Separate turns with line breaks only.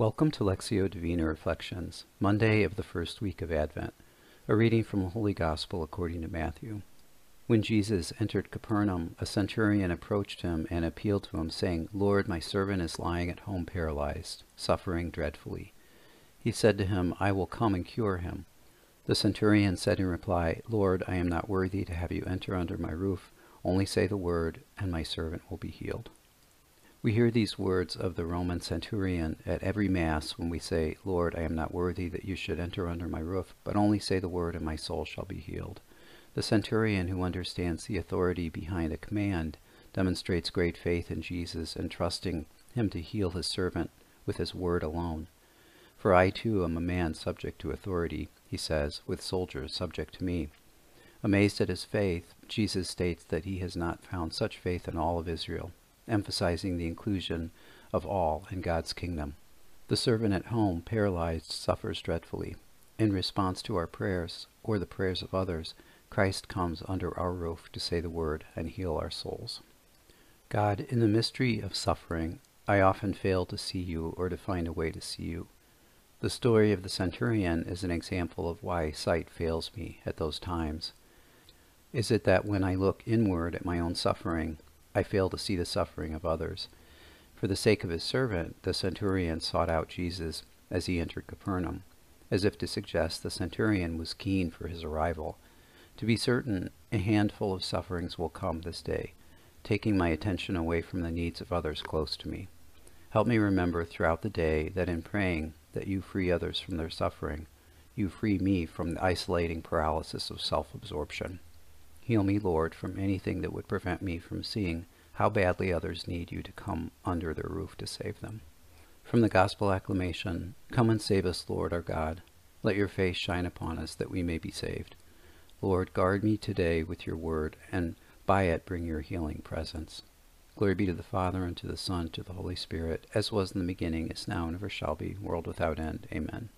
Welcome to Lectio Divina Reflections, Monday of the first week of Advent, a reading from the Holy Gospel according to Matthew. When Jesus entered Capernaum, a centurion approached him and appealed to him, saying, Lord, my servant is lying at home paralyzed, suffering dreadfully. He said to him, I will come and cure him. The centurion said in reply, Lord, I am not worthy to have you enter under my roof. Only say the word, and my servant will be healed. We hear these words of the Roman centurion at every Mass when we say, Lord, I am not worthy that you should enter under my roof, but only say the word, and my soul shall be healed. The centurion who understands the authority behind a command demonstrates great faith in Jesus and trusting him to heal his servant with his word alone. For I too am a man subject to authority, he says, with soldiers subject to me. Amazed at his faith, Jesus states that he has not found such faith in all of Israel emphasizing the inclusion of all in God's kingdom. The servant at home, paralyzed, suffers dreadfully. In response to our prayers, or the prayers of others, Christ comes under our roof to say the word and heal our souls. God, in the mystery of suffering, I often fail to see you or to find a way to see you. The story of the centurion is an example of why sight fails me at those times. Is it that when I look inward at my own suffering, I fail to see the suffering of others. For the sake of his servant, the centurion sought out Jesus as he entered Capernaum, as if to suggest the centurion was keen for his arrival. To be certain, a handful of sufferings will come this day, taking my attention away from the needs of others close to me. Help me remember throughout the day that in praying that you free others from their suffering, you free me from the isolating paralysis of self-absorption. Heal me, Lord, from anything that would prevent me from seeing how badly others need you to come under their roof to save them. From the Gospel acclamation, Come and save us, Lord our God. Let your face shine upon us that we may be saved. Lord, guard me today with your word, and by it bring your healing presence. Glory be to the Father, and to the Son, and to the Holy Spirit, as was in the beginning, is now, and ever shall be, world without end. Amen.